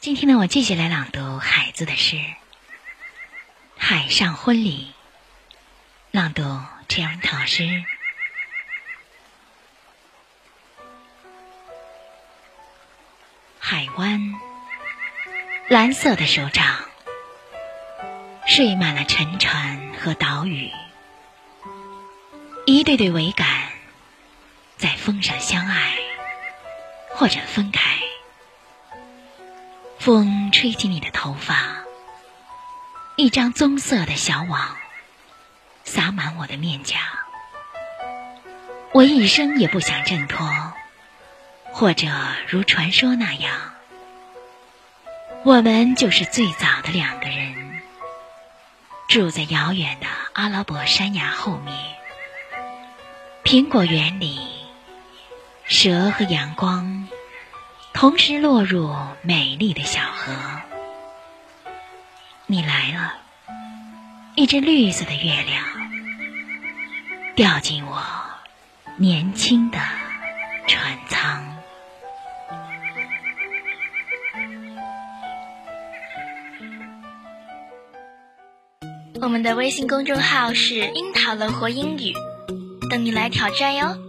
今天呢，我继续来朗读海子的诗《海上婚礼》，朗读这样唐诗。海湾，蓝色的手掌，睡满了沉船和岛屿，一对对桅杆，在风上相爱，或者分开。风吹起你的头发，一张棕色的小网，洒满我的面颊。我一生也不想挣脱。或者如传说那样，我们就是最早的两个人，住在遥远的阿拉伯山崖后面，苹果园里，蛇和阳光同时落入美丽的小河。你来了，一只绿色的月亮，掉进我年轻的船舱。我们的微信公众号是“樱桃乐活英语”，等你来挑战哟。